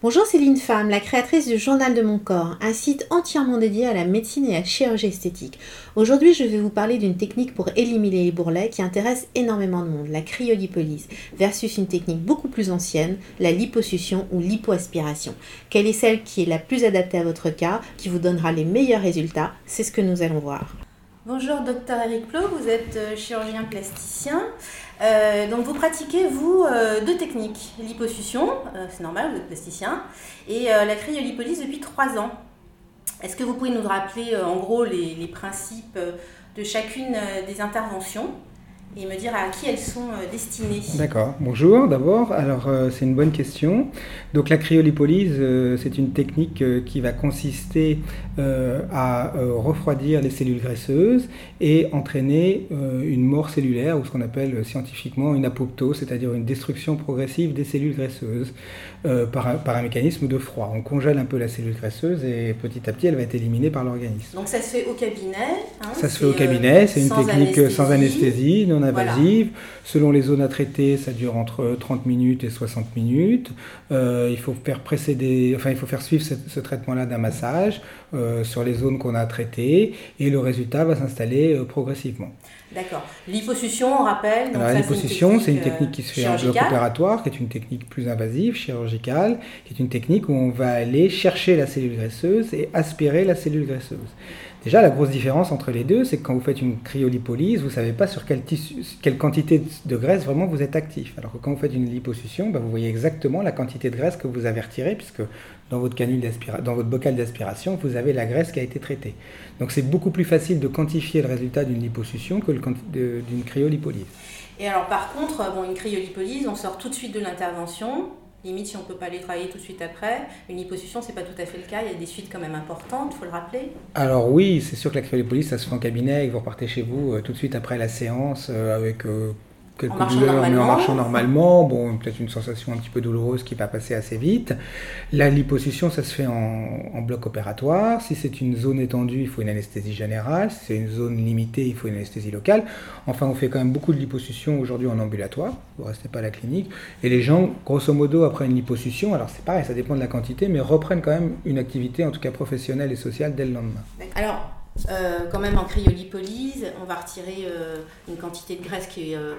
Bonjour Céline Femme, la créatrice du Journal de mon corps, un site entièrement dédié à la médecine et à la chirurgie esthétique. Aujourd'hui, je vais vous parler d'une technique pour éliminer les bourrelets qui intéresse énormément de monde, la cryolipolyse, versus une technique beaucoup plus ancienne, la liposuction ou lipoaspiration. Quelle est celle qui est la plus adaptée à votre cas, qui vous donnera les meilleurs résultats? C'est ce que nous allons voir. Bonjour docteur Eric Plot, vous êtes euh, chirurgien plasticien. Euh, donc vous pratiquez, vous, euh, deux techniques. Liposuction, c'est normal, vous êtes plasticien, et la cryolipolyse depuis trois ans. Est-ce que vous pouvez nous rappeler en gros les principes de chacune des interventions? Et me dire à qui elles sont euh, destinées. D'accord. Bonjour d'abord. Alors euh, c'est une bonne question. Donc la cryolipolyse, euh, c'est une technique qui va consister à refroidir les cellules graisseuses et entraîner une mort cellulaire ou ce qu'on appelle scientifiquement une apoptose, c'est-à-dire une destruction progressive des cellules graisseuses par un, par, un, mécanisme de froid. On congèle un peu la cellule graisseuse et petit à petit elle va être éliminée par l'organisme. Donc ça se fait au cabinet. Hein, ça se fait au cabinet. C'est une technique sans anesthésie, non invasive. Selon les zones à traiter, ça dure entre 30 minutes et 60 minutes. Euh, il faut faire précéder, enfin il faut faire suivre ce, traitement-là d'un massage euh, sur les zones qu'on a traitées et le résultat va s'installer euh, progressivement. D'accord. L'hyposuction, on rappelle. L'hyposuction, c'est une technique qui se fait en bloc opératoire, qui est une technique plus invasive, chirurgicale, qui est une technique où on va aller chercher la cellule graisseuse et aspirer la cellule graisseuse. Déjà, la grosse différence entre les deux, c'est que quand vous faites une cryolipolyse, vous ne savez pas sur quelle, quelle, quantité de graisse vraiment vous êtes actif. Alors que quand vous faites une liposuction, bah, vous voyez exactement la quantité de graisse que vous avez retirée, puisque dans votre, canule dans votre bocal d'aspiration, vous avez la graisse qui a été traitée. Donc c'est beaucoup plus facile de quantifier le résultat d'une liposuction que d'une cryolipolyse. Et alors par contre, bon, une cryolipolyse, on sort tout de suite de l'intervention, Limite, si on ne peut pas aller travailler tout de suite après, une liposuction, c'est pas tout à fait le cas. Il y a des suites quand même importantes, il faut le rappeler. Alors oui, c'est sûr que la cryolipolyse, ça se fait en cabinet et vous repartez chez vous euh, tout de suite après la séance euh, avec euh, quelques en douleurs, mais en marchant normalement. Bon, peut-être une sensation un petit peu douloureuse qui va passer assez vite. La liposuction, ça se fait en, bloc opératoire. Si c'est une zone étendue, il faut une anesthésie générale. Si c'est une zone limitée, il faut une anesthésie locale. Enfin, on fait quand même beaucoup de liposuction aujourd'hui en ambulatoire. Vous ne restez pas à la clinique. Et les gens, grosso modo, après une liposuction, alors c'est pareil, ça dépend de la quantité, mais reprennent quand même une activité, en tout cas professionnelle et sociale, dès le lendemain. Alors, euh, quand même en cryolipolyse, on va retirer euh, une quantité de graisse qui est euh,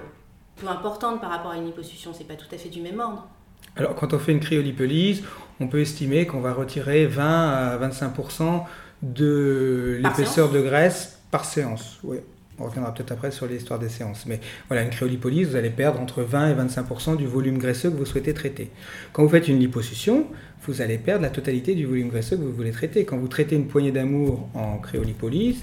peu importante par rapport à une liposuction, c'est pas tout à fait du même ordre. Alors quand on fait une cryolipolyse, on peut estimer qu'on va retirer 20 à 25% de l'épaisseur de graisse par séance. Oui. On reviendra peut-être après sur l'histoire des séances. Mais voilà, une cryolipolyse, vous allez perdre entre 20 et 25% du volume graisseux que vous souhaitez traiter. Quand vous faites une liposuction, vous allez perdre la totalité du volume graisseux que vous voulez traiter. Quand vous traitez une poignée d'amour en cryolipolyse,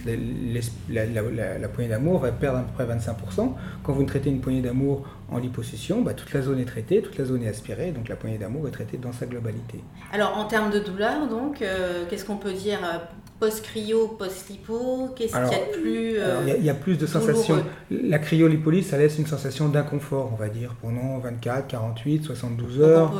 la, poignée d'amour va perdre à peu près 25% Quand vous traitez une poignée d'amour en liposuction, bah, toute la zone est traitée, toute la zone est aspirée, donc la poignée d'amour est traitée dans sa globalité. Alors en termes de douleur, donc, euh, qu'est-ce qu'on peut dire euh, post-cryo, post-lipo Qu'est-ce qu'il y a de plus euh, Il y, a plus de sensations. La cryolipolyse, ça laisse une sensation d'inconfort, on va dire, pendant 24, 48, 72 heures.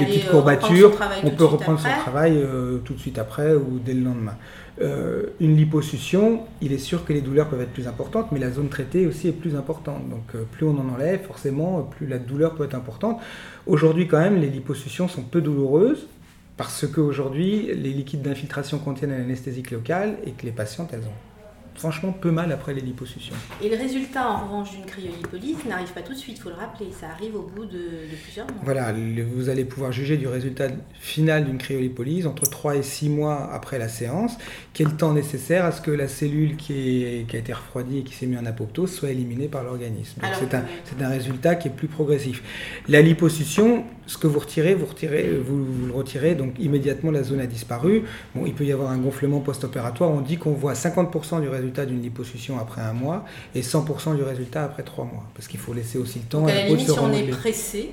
des petites courbatures. On peut reprendre son travail euh, tout de suite après ou dès le lendemain. Euh, une liposuction, il est sûr que les douleurs peuvent être plus importantes, mais la zone traitée aussi est plus importante. Donc plus on en enlève, forcément, plus la douleur peut être importante. Aujourd'hui, quand même, les liposuctions sont peu douloureuses parce qu'aujourd'hui, les liquides d'infiltration contiennent un anesthésique local et que les patientes, elles ont franchement peu mal après les liposuctions. Et le résultat, en revanche, d'une cryolipolyse n'arrive pas tout de suite, il faut le rappeler, ça arrive au bout de, plusieurs mois. Voilà, vous allez pouvoir juger du résultat final d'une cryolipolyse entre 3 et 6 mois après la séance, quel temps nécessaire à ce que la cellule qui, qui a été refroidie et qui s'est mise en apoptose soit éliminée par l'organisme. C'est un, un, résultat qui est plus progressif. La liposuction, ce que vous retirez, vous, retirez, vous, vous, le retirez, donc immédiatement la zone a disparu. Bon, il peut y avoir un gonflement post-opératoire, on dit qu'on voit 50% du résultat résultat d'une liposuction après un mois et 100% du résultat après trois mois. Parce qu'il faut laisser aussi le temps Donc à la limite, si on est pressé,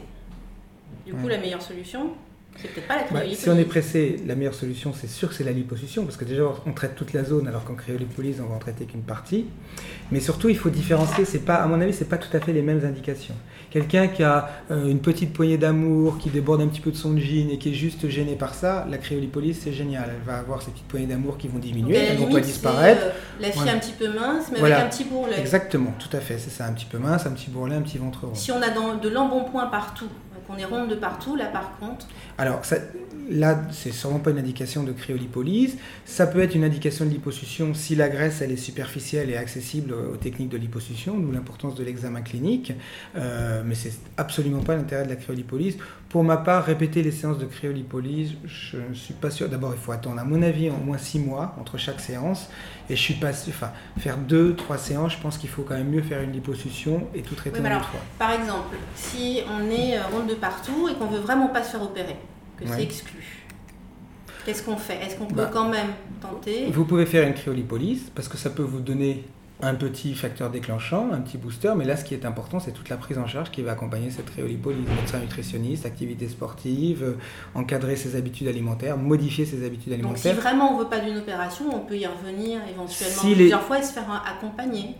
du coup, la meilleure solution, pas la bah, Si on est pressé, la meilleure solution, c'est sûr que c'est la liposuction, parce que déjà, on traite toute la zone, alors qu'en cryolipolyse, on va en traiter qu'une partie. Mais surtout, il faut différencier, c'est pas, à mon avis, c'est pas tout à fait les mêmes indications. Quelqu'un qui a euh, une petite poignée d'amour, qui déborde un petit peu de son jean et qui est juste gêné par ça, la cryolipolyse, c'est génial. Elle va avoir ces petites poignées d'amour qui vont diminuer, elles vont pas disparaître. Euh, la fille un petit peu mince, mais avec un petit bourrelet. Exactement, tout à fait. C'est ça, un petit peu mince, un petit bourrelet, un petit ventre rond. Si on a dans, de l'embonpoint partout, Donc on est ronde de partout, là par contre. Alors là, c'est sûrement pas une indication de cryolipolyse. Ça peut être une indication de liposuction si la graisse elle est superficielle et accessible aux techniques de liposuction, d'où l'importance de l'examen clinique. Euh, mais c'est absolument pas l'intérêt de la cryolipolyse. Pour ma part, répéter les séances de cryolipolyse, je ne suis pas sûr. D'abord, il faut attendre, à mon avis, au moins six mois entre chaque séance. Et je suis pas Enfin, faire deux, trois séances, je pense qu'il faut quand même mieux faire une liposuction et tout traiter en une fois. Par exemple, si on est euh, ronde de partout et qu'on veut vraiment pas se faire opérer, que c'est exclu. Qu'est-ce qu'on fait? Est-ce qu'on peut bah, quand même tenter? Vous pouvez faire une cryolipolyse parce que ça peut vous donner un petit facteur déclenchant, un petit booster, mais là ce qui est important c'est toute la prise en charge qui va accompagner cette cryolipolyse. Médecin nutritionniste, activité sportive, euh, encadrer ses habitudes alimentaires, modifier ses habitudes alimentaires. Donc si vraiment on ne veut pas d'une opération, on peut y revenir éventuellement plusieurs fois et se faire accompagner.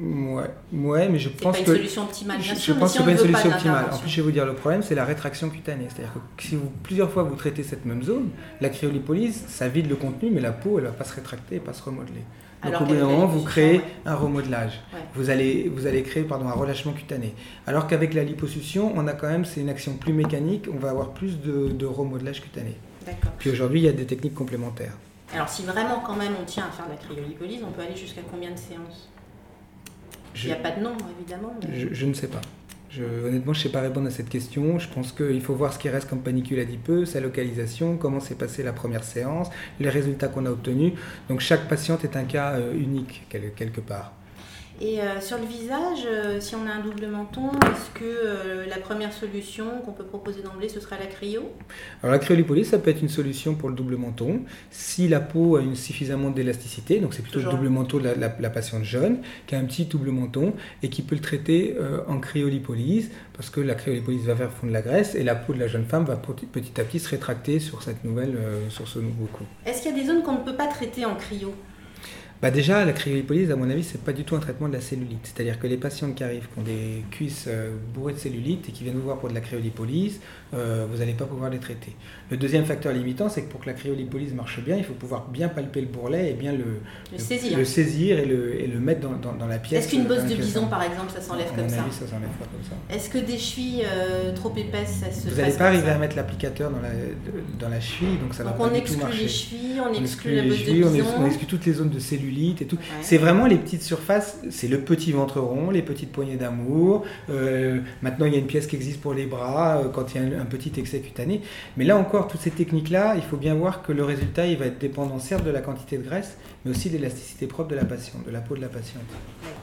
Ouais, ouais, mais je pense que. C'est pas une solution optimale, bien je, sûr. Je pense que c'est pas une solution optimale. En plus, je vais vous dire, le problème, c'est la rétraction cutanée. C'est-à-dire que si vous, plusieurs fois vous traitez cette même zone, la cryolipolyse, ça vide le contenu, mais la peau, elle va pas se rétracter et pas se remodeler. Donc au bout d'un moment, vous créez un remodelage. Vous, allez, vous allez créer pardon, un relâchement cutané. Alors qu'avec la liposuction, on a quand même, c'est une action plus mécanique, on va avoir plus de, de remodelage cutané. Puis aujourd'hui, il y a des techniques complémentaires. Alors si vraiment quand même on tient à faire de la cryolipolyse, on peut aller jusqu'à combien de séances? Il n'y a pas de nombre, évidemment. Je, ne sais pas. Honnêtement, je ne sais pas répondre à cette question. Je pense qu'il faut voir ce qui reste comme panicule adipeux, sa localisation, comment s'est passée la première séance, les résultats qu'on a obtenus. Donc chaque patiente est un cas euh, unique quelque part. Et euh, sur le visage, euh, si on a un double menton, est-ce que euh, la première solution qu'on peut proposer d'emblée, ce sera la cryo? Alors la cryolipolyse, ça peut être une solution pour le double menton. Si la peau a une suffisamment d'élasticité, donc c'est plutôt le double menton de la, patiente jeune, qui a un petit double menton et qui peut le traiter en cryolipolyse, parce que la cryolipolyse va faire fondre la graisse et la peau de la jeune femme va petit à petit se rétracter sur, cette nouvelle, sur ce nouveau coup. Est-ce qu'il y a des zones qu'on ne peut pas traiter en cryo? Bah déjà, la cryolipolyse, à mon avis, c'est pas du tout un traitement de la cellulite. C'est-à-dire que les patients qui arrivent, qui ont des cuisses euh, bourrées de cellulite et qui viennent vous voir pour de la cryolipolyse, euh, vous n'allez pas pouvoir les traiter. Le deuxième facteur limitant, c'est que pour que la cryolipolyse marche bien, il faut pouvoir bien palper le bourrelet et bien le, le, saisir. le saisir. et le, et le mettre dans, dans, la pièce. Est-ce qu'une bosse de bison, par exemple, ça s'enlève comme ça avis, ça s'enlève pas comme ça. Est-ce que des chevilles euh, trop épaisses, ça se Vous n'allez pas arriver à mettre l'applicateur dans la, dans la cheville, donc ça va pas du tout marcher. on exclut les chevilles, on, exclut la bosse de bison. On, exclut toutes les zones de cellulite et tout. C'est vraiment les petites surfaces, c'est le petit ventre rond, les petites poignées d'amour. Euh, maintenant, il y a une pièce qui existe pour les bras euh, quand il y a un, petit excès cutané. Mais là encore, toutes ces techniques-là, il faut bien voir que le résultat, il va être dépendant certes de la quantité de graisse, mais aussi de l'élasticité propre de la patiente, de la peau de la patiente.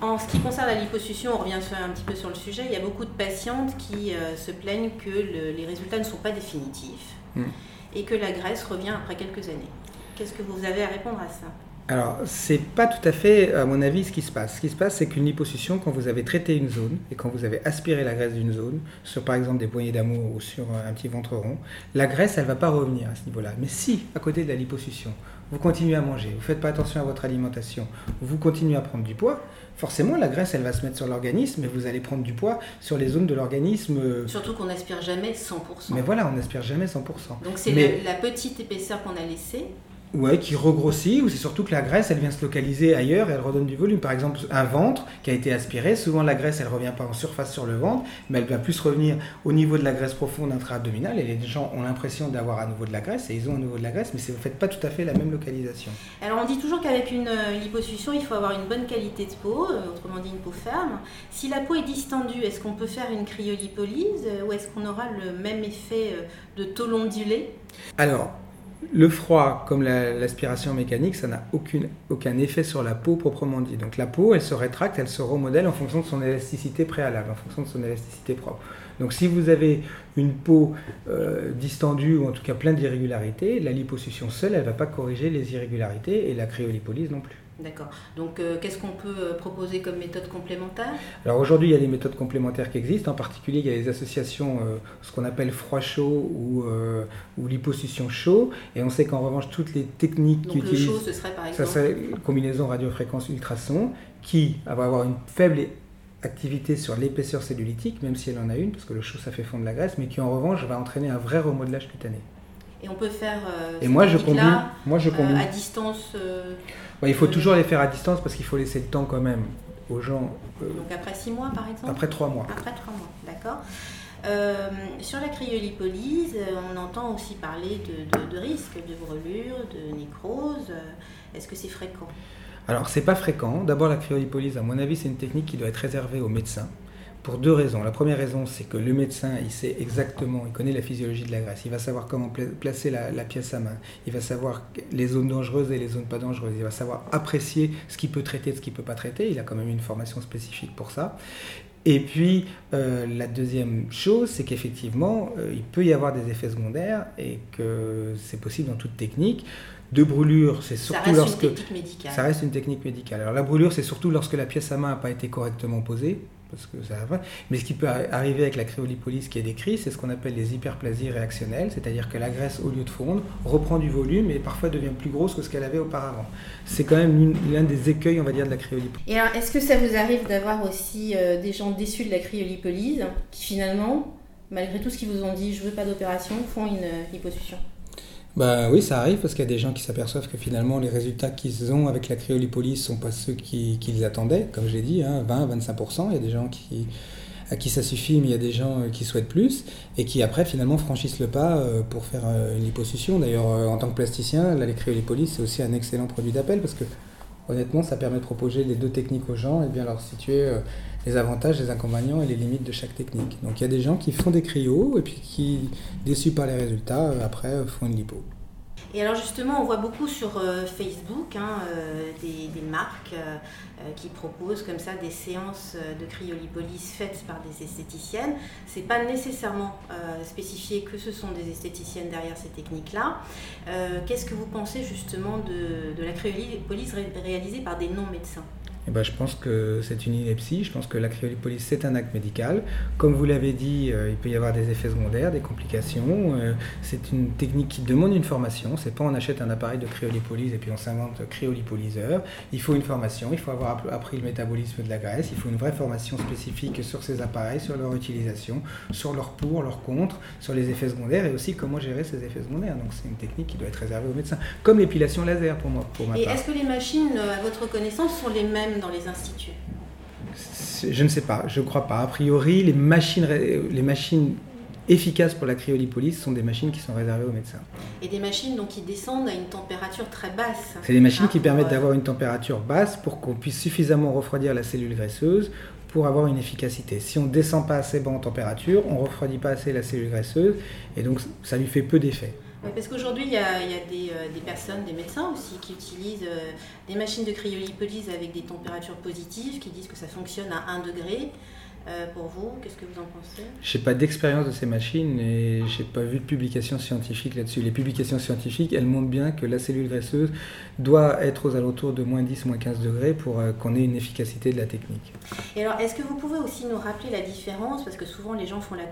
En ce qui concerne la liposuction, on revient un petit peu sur le sujet. Il y a beaucoup de patientes qui euh, se plaignent que les résultats ne sont pas définitifs hmm. et que la graisse revient après quelques années. Qu'est-ce que vous avez à répondre à ça? Alors, c'est pas tout à fait, à mon avis, ce qui se passe. Ce qui se passe, c'est qu'une liposuction, quand vous avez traité une zone et quand vous avez aspiré la graisse d'une zone, sur par exemple des poignées d'amour ou sur un petit ventre rond, la graisse, elle va pas revenir à ce niveau-là. Mais si, à côté de la liposuction, vous continuez à manger, vous faites pas attention à votre alimentation, vous continuez à prendre du poids, forcément la graisse elle va se mettre sur l'organisme et vous allez prendre du poids sur les zones de l'organisme. Euh, Surtout qu'on n'aspire jamais 100%. Mais voilà, on n'aspire jamais 100%. Donc c'est la petite épaisseur qu'on a laissée Ouais, qui regrossit, ou c'est surtout que la graisse, elle vient se localiser ailleurs et elle redonne du volume. Par exemple, un ventre qui a été aspiré, souvent la graisse, elle revient pas en surface sur le ventre, mais elle va plus revenir au niveau de la graisse profonde intra-abdominale. Et les gens ont l'impression d'avoir à nouveau de la graisse, et ils ont à nouveau de la graisse, mais vous ne faites pas tout à fait la même localisation. Alors on dit toujours qu'avec une euh, liposuction, il faut avoir une bonne qualité de peau, euh, autrement dit une peau ferme. Si la peau est distendue, est-ce qu'on peut faire une cryolipolyse, euh, ou est-ce qu'on aura le même effet de taux ondulé Alors, le froid, comme l'aspiration mécanique, ça n'a aucun effet sur la peau proprement dit. Donc la peau, elle se rétracte, elle se remodèle en fonction de son élasticité préalable, en fonction de son élasticité propre. Donc si vous avez une peau euh, distendue ou en tout cas pleine d'irrégularités, la liposuction seule, elle ne va pas corriger les irrégularités et la cryolipolyse non plus. D'accord. Donc, euh, qu'est-ce qu'on peut euh, proposer comme méthode complémentaire? Alors aujourd'hui, il y a des méthodes complémentaires qui existent. En particulier, il y a les associations, euh, ce qu'on appelle froid chaud ou, ou liposuction chaud. Et on sait qu'en revanche, toutes les techniques Donc qui le chaud, ce serait par exemple Ça serait une combinaison radiofréquence ultrason qui va avoir une faible activité sur l'épaisseur cellulitique, même si elle en a une, parce que le chaud, ça fait fondre la graisse, mais qui en revanche va entraîner un vrai remodelage cutané. Et on peut faire euh, et moi je, combine, moi je combine à distance il faut toujours les faire à distance parce qu'il faut laisser le temps quand même aux gens. Euh, Donc après six mois par exemple Après trois mois. Après trois mois, d'accord. sur la cryolipolyse, on entend aussi parler de, de risques de brûlure, de nécrose. Est-ce que c'est fréquent? Alors, c'est pas fréquent. D'abord, la cryolipolyse, à mon avis, c'est une technique qui doit être réservée aux médecins. Pour deux raisons. La première raison, c'est que le médecin, il sait exactement, il connaît la physiologie de la graisse, il va savoir comment placer la, pièce à main, il va savoir les zones dangereuses et les zones pas dangereuses, il va savoir apprécier ce qu'il peut traiter, ce qu'il ne peut pas traiter, il a quand même une formation spécifique pour ça. Et puis, euh, la deuxième chose, c'est qu'effectivement, euh, il peut y avoir des effets secondaires et que c'est possible dans toute technique de brûlure, c'est surtout lorsque... Ça reste une technique médicale. Alors la brûlure, c'est surtout lorsque la pièce à main n'a pas été correctement posée. Parce que ça Mais ce qui peut arriver avec la cryolipolyse qui est décrit, c'est ce qu'on appelle les hyperplasies réactionnelles, c'est-à-dire que la graisse, au lieu de fondre, reprend du volume et parfois devient plus grosse que ce qu'elle avait auparavant. C'est quand même l'un des écueils, on va dire, de la cryolipolyse. Et alors, est-ce que ça vous arrive d'avoir aussi euh, des gens déçus de la cryolipolyse qui finalement, malgré tout ce qu'ils vous ont dit, je veux pas d'opération, font une euh, liposuction? Bah oui, ça arrive parce qu'il y a des gens qui s'aperçoivent que finalement les résultats qu'ils ont avec la cryolipolyse sont pas ceux qu'ils attendaient, comme j'ai dit, 20-25%. Hein, il y a des gens qui, à qui ça suffit, mais il y a des gens euh, qui souhaitent plus et qui après finalement franchissent le pas euh, pour faire euh, une liposuction. D'ailleurs, en tant que plasticien, la cryolipolyse c'est aussi un excellent produit d'appel parce que honnêtement, ça permet de proposer les deux techniques aux gens et bien leur situer les avantages, les inconvénients et les limites de chaque technique. Donc il y a des gens qui font des cryos et puis qui, déçus par les résultats, euh, après euh, font une lipo. Et alors justement, on voit beaucoup sur euh, Facebook hein, des, marques qui proposent comme ça des séances de cryolipolyse faites par des esthéticiennes. C'est pas nécessairement spécifié que ce sont des esthéticiennes derrière ces techniques-là. Qu'est-ce que vous pensez justement de, de la cryolipolyse réalisée par des non-médecins? Eh ben, je pense que c'est une ineptie. Je pense que la cryolipolyse, c'est un acte médical. Comme vous l'avez dit, euh, il peut y avoir des effets secondaires, des complications. Euh, c'est une technique qui demande une formation. C'est pas on achète un appareil de cryolipolyse et puis on s'invente cryolipolizeur. Il faut une formation, il faut avoir appris le métabolisme de la graisse, il faut une vraie formation spécifique sur ces appareils, sur leur utilisation, sur leur pour, leur contre, sur les effets secondaires et aussi comment gérer ces effets secondaires. Donc c'est une technique qui doit être réservée aux médecins. Comme l'épilation laser pour moi. Pour et est-ce que les machines, euh, à votre connaissance, sont les mêmes dans les instituts Je ne sais pas, je ne crois pas. A priori, les machines, les machines efficaces pour la cryolipolyse sont des machines qui sont réservées aux médecins. Et des machines donc, qui descendent à une température très basse. C'est des machines qui permettent d'avoir une température basse pour qu'on puisse suffisamment refroidir la cellule graisseuse pour avoir une efficacité. Si on ne descend pas assez bas en température, on ne refroidit pas assez la cellule graisseuse et donc ça lui fait peu d'effet parce qu'aujourd'hui, il y a, euh, des, personnes, des médecins aussi, qui utilisent euh, des machines de cryolipolyse avec des températures positives, qui disent que ça fonctionne à 1 degré. Euh, pour vous, qu'est-ce que vous en pensez? Je n'ai pas d'expérience de ces machines et je n'ai pas vu de publications scientifiques là-dessus. Les publications scientifiques, elles montrent bien que la cellule graisseuse doit être aux alentours de moins 10, moins 15 degrés pour qu'on ait une efficacité de la technique. Et alors, est-ce que vous pouvez aussi nous rappeler la différence? Parce que souvent, les gens font la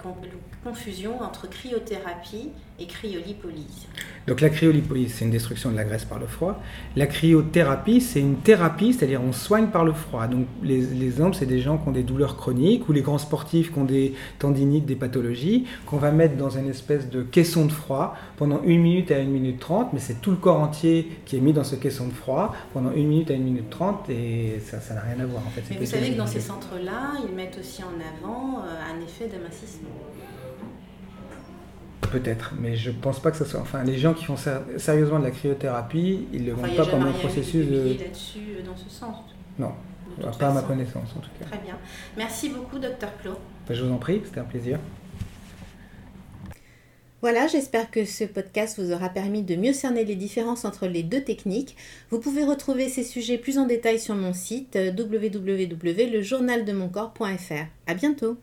confusion entre cryothérapie et cryolipolyse. Donc la cryolipolyse, c'est une destruction de la graisse par le froid. La cryothérapie, c'est une thérapie, c'est-à-dire on soigne par le froid. Donc les, les exemples, c'est des gens qui ont des douleurs chroniques ou les grands sportifs qui ont des tendinites, des pathologies, qu'on va mettre dans une espèce de caisson de froid pendant une minute à une minute trente, mais c'est tout le corps entier qui est mis dans ce caisson de froid pendant une minute à une minute trente et ça n'a rien à voir en fait. Mais vous savez que dans ces centres-là, ils mettent aussi en avant euh, un effet d'amincissement. Peut-être, mais je pense pas que ce soit. Enfin, les gens qui font sérieusement de la cryothérapie, ils ne le vont pas comme un processus de. là-dessus euh, dans ce sens Non, pas à ma connaissance en tout cas. Très bien. Merci beaucoup, docteur Plot. Ben, je vous en prie, c'était un plaisir. Voilà, j'espère que ce podcast vous aura permis de mieux cerner les différences entre les deux techniques. Vous pouvez retrouver ces sujets plus en détail sur mon site euh, www.lejournaldemoncorps.fr. À bientôt!